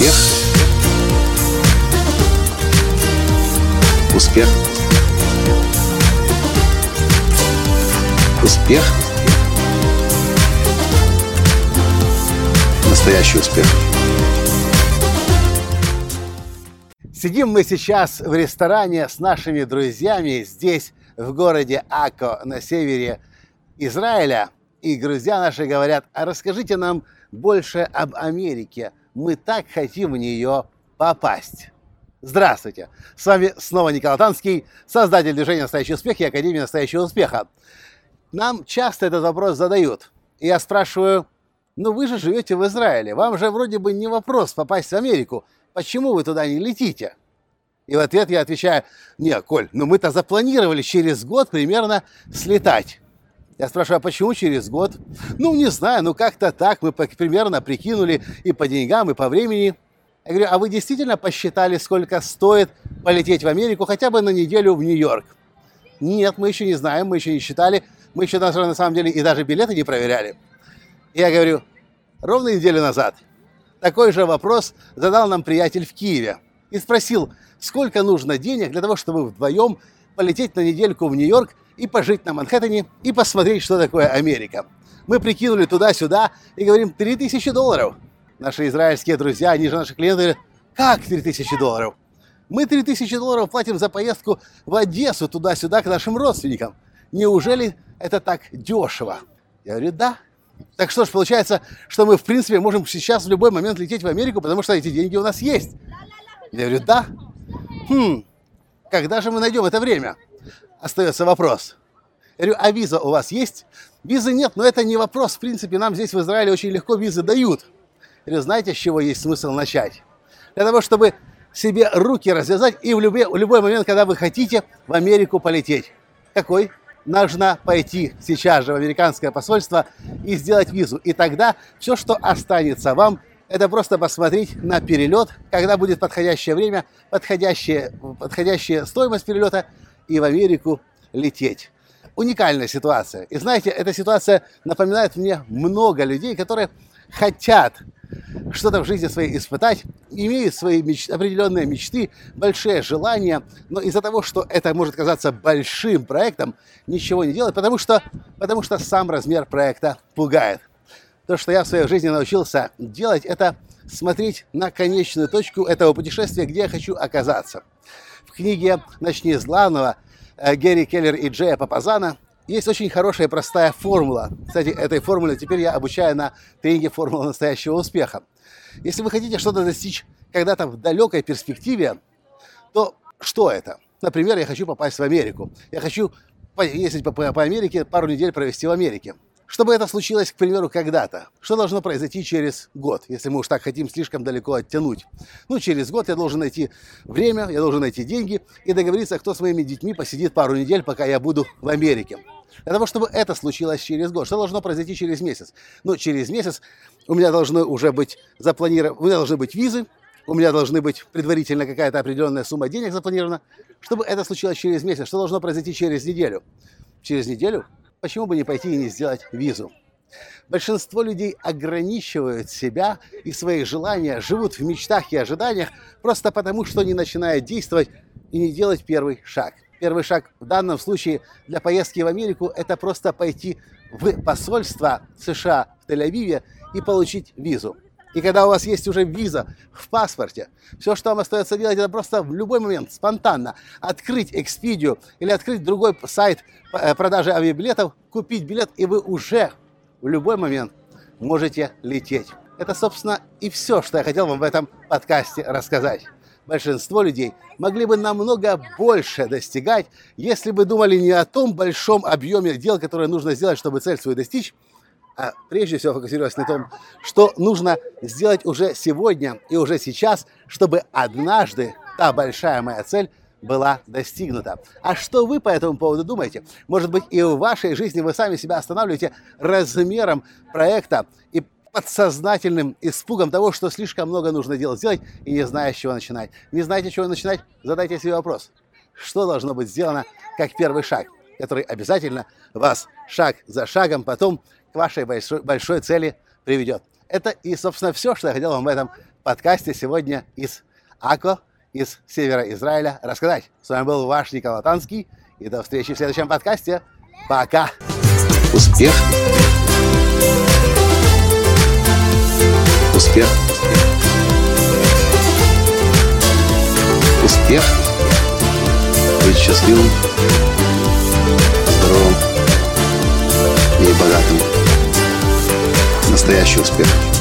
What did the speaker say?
Успех. Успех. Успех. Настоящий успех. Сидим мы сейчас в ресторане с нашими друзьями здесь, в городе Ако, на севере Израиля. И друзья наши говорят, а расскажите нам больше об Америке. Мы так хотим в нее попасть. Здравствуйте! С вами снова Николай Танский, создатель движения «Настоящий успех» и Академии «Настоящего успеха». Нам часто этот вопрос задают. И я спрашиваю, ну вы же живете в Израиле, вам же вроде бы не вопрос попасть в Америку. Почему вы туда не летите? И в ответ я отвечаю, не, Коль, ну мы-то запланировали через год примерно слетать. Я спрашиваю, а почему через год? Ну, не знаю, ну как-то так, мы примерно прикинули и по деньгам, и по времени. Я говорю, а вы действительно посчитали, сколько стоит полететь в Америку хотя бы на неделю в Нью-Йорк? Нет, мы еще не знаем, мы еще не считали, мы еще даже на самом деле и даже билеты не проверяли. Я говорю, ровно неделю назад такой же вопрос задал нам приятель в Киеве и спросил, сколько нужно денег для того, чтобы вдвоем полететь на недельку в Нью-Йорк и пожить на Манхэттене и посмотреть, что такое Америка. Мы прикинули туда-сюда и говорим 3000 долларов. Наши израильские друзья, они же наши клиенты, говорят, как 3000 долларов? Мы 3000 долларов платим за поездку в Одессу туда-сюда к нашим родственникам. Неужели это так дешево? Я говорю, да. Так что ж, получается, что мы, в принципе, можем сейчас в любой момент лететь в Америку, потому что эти деньги у нас есть. Я говорю, да. Хм, когда же мы найдем это время? Остается вопрос. Я говорю, а виза у вас есть? Визы нет, но это не вопрос. В принципе, нам здесь в Израиле очень легко визы дают. Я говорю, знаете, с чего есть смысл начать? Для того, чтобы себе руки развязать и в любой, в любой момент, когда вы хотите, в Америку полететь. Какой? Нужно пойти сейчас же в американское посольство и сделать визу. И тогда все, что останется вам, это просто посмотреть на перелет, когда будет подходящее время, подходящая, подходящая стоимость перелета, и в Америку лететь. Уникальная ситуация. И знаете, эта ситуация напоминает мне много людей, которые хотят что-то в жизни своей испытать, имеют свои меч... определенные мечты, большие желания, но из-за того, что это может казаться большим проектом, ничего не делать, потому что, потому что сам размер проекта пугает. То, что я в своей жизни научился делать, это смотреть на конечную точку этого путешествия, где я хочу оказаться. В книге «Начни с главного» э, Гэри Келлер и Джея Папазана есть очень хорошая простая формула. Кстати, этой формуле теперь я обучаю на тренинге «Формула настоящего успеха». Если вы хотите что-то достичь когда-то в далекой перспективе, то что это? Например, я хочу попасть в Америку. Я хочу ездить по Америке, пару недель провести в Америке. Чтобы это случилось, к примеру, когда-то, что должно произойти через год, если мы уж так хотим слишком далеко оттянуть? Ну, через год я должен найти время, я должен найти деньги и договориться, кто с моими детьми посидит пару недель, пока я буду в Америке. Для того, чтобы это случилось через год, что должно произойти через месяц? Ну, через месяц у меня должны уже быть запланированы, у меня должны быть визы, у меня должны быть предварительно какая-то определенная сумма денег запланирована. Чтобы это случилось через месяц, что должно произойти через неделю? Через неделю почему бы не пойти и не сделать визу? Большинство людей ограничивают себя и свои желания, живут в мечтах и ожиданиях просто потому, что не начинают действовать и не делать первый шаг. Первый шаг в данном случае для поездки в Америку – это просто пойти в посольство США в Тель-Авиве и получить визу. И когда у вас есть уже виза в паспорте, все, что вам остается делать, это просто в любой момент, спонтанно, открыть Expedia или открыть другой сайт э, продажи авиабилетов, купить билет, и вы уже в любой момент можете лететь. Это, собственно, и все, что я хотел вам в этом подкасте рассказать. Большинство людей могли бы намного больше достигать, если бы думали не о том большом объеме дел, которые нужно сделать, чтобы цель свою достичь, а прежде всего фокусировалась на том, что нужно сделать уже сегодня и уже сейчас, чтобы однажды та большая моя цель была достигнута. А что вы по этому поводу думаете? Может быть, и в вашей жизни вы сами себя останавливаете размером проекта и подсознательным испугом того, что слишком много нужно делать, сделать, и не зная, с чего начинать. Не знаете, с чего начинать? Задайте себе вопрос. Что должно быть сделано как первый шаг, который обязательно вас шаг за шагом потом к вашей большой, большой цели приведет. Это и, собственно, все, что я хотел вам в этом подкасте сегодня из Ако, из севера Израиля рассказать. С вами был ваш Николай Танский. И до встречи в следующем подкасте. Пока! Успех! Успех! Успех! Быть счастливым, здоровым и богатым. Настоящий успех!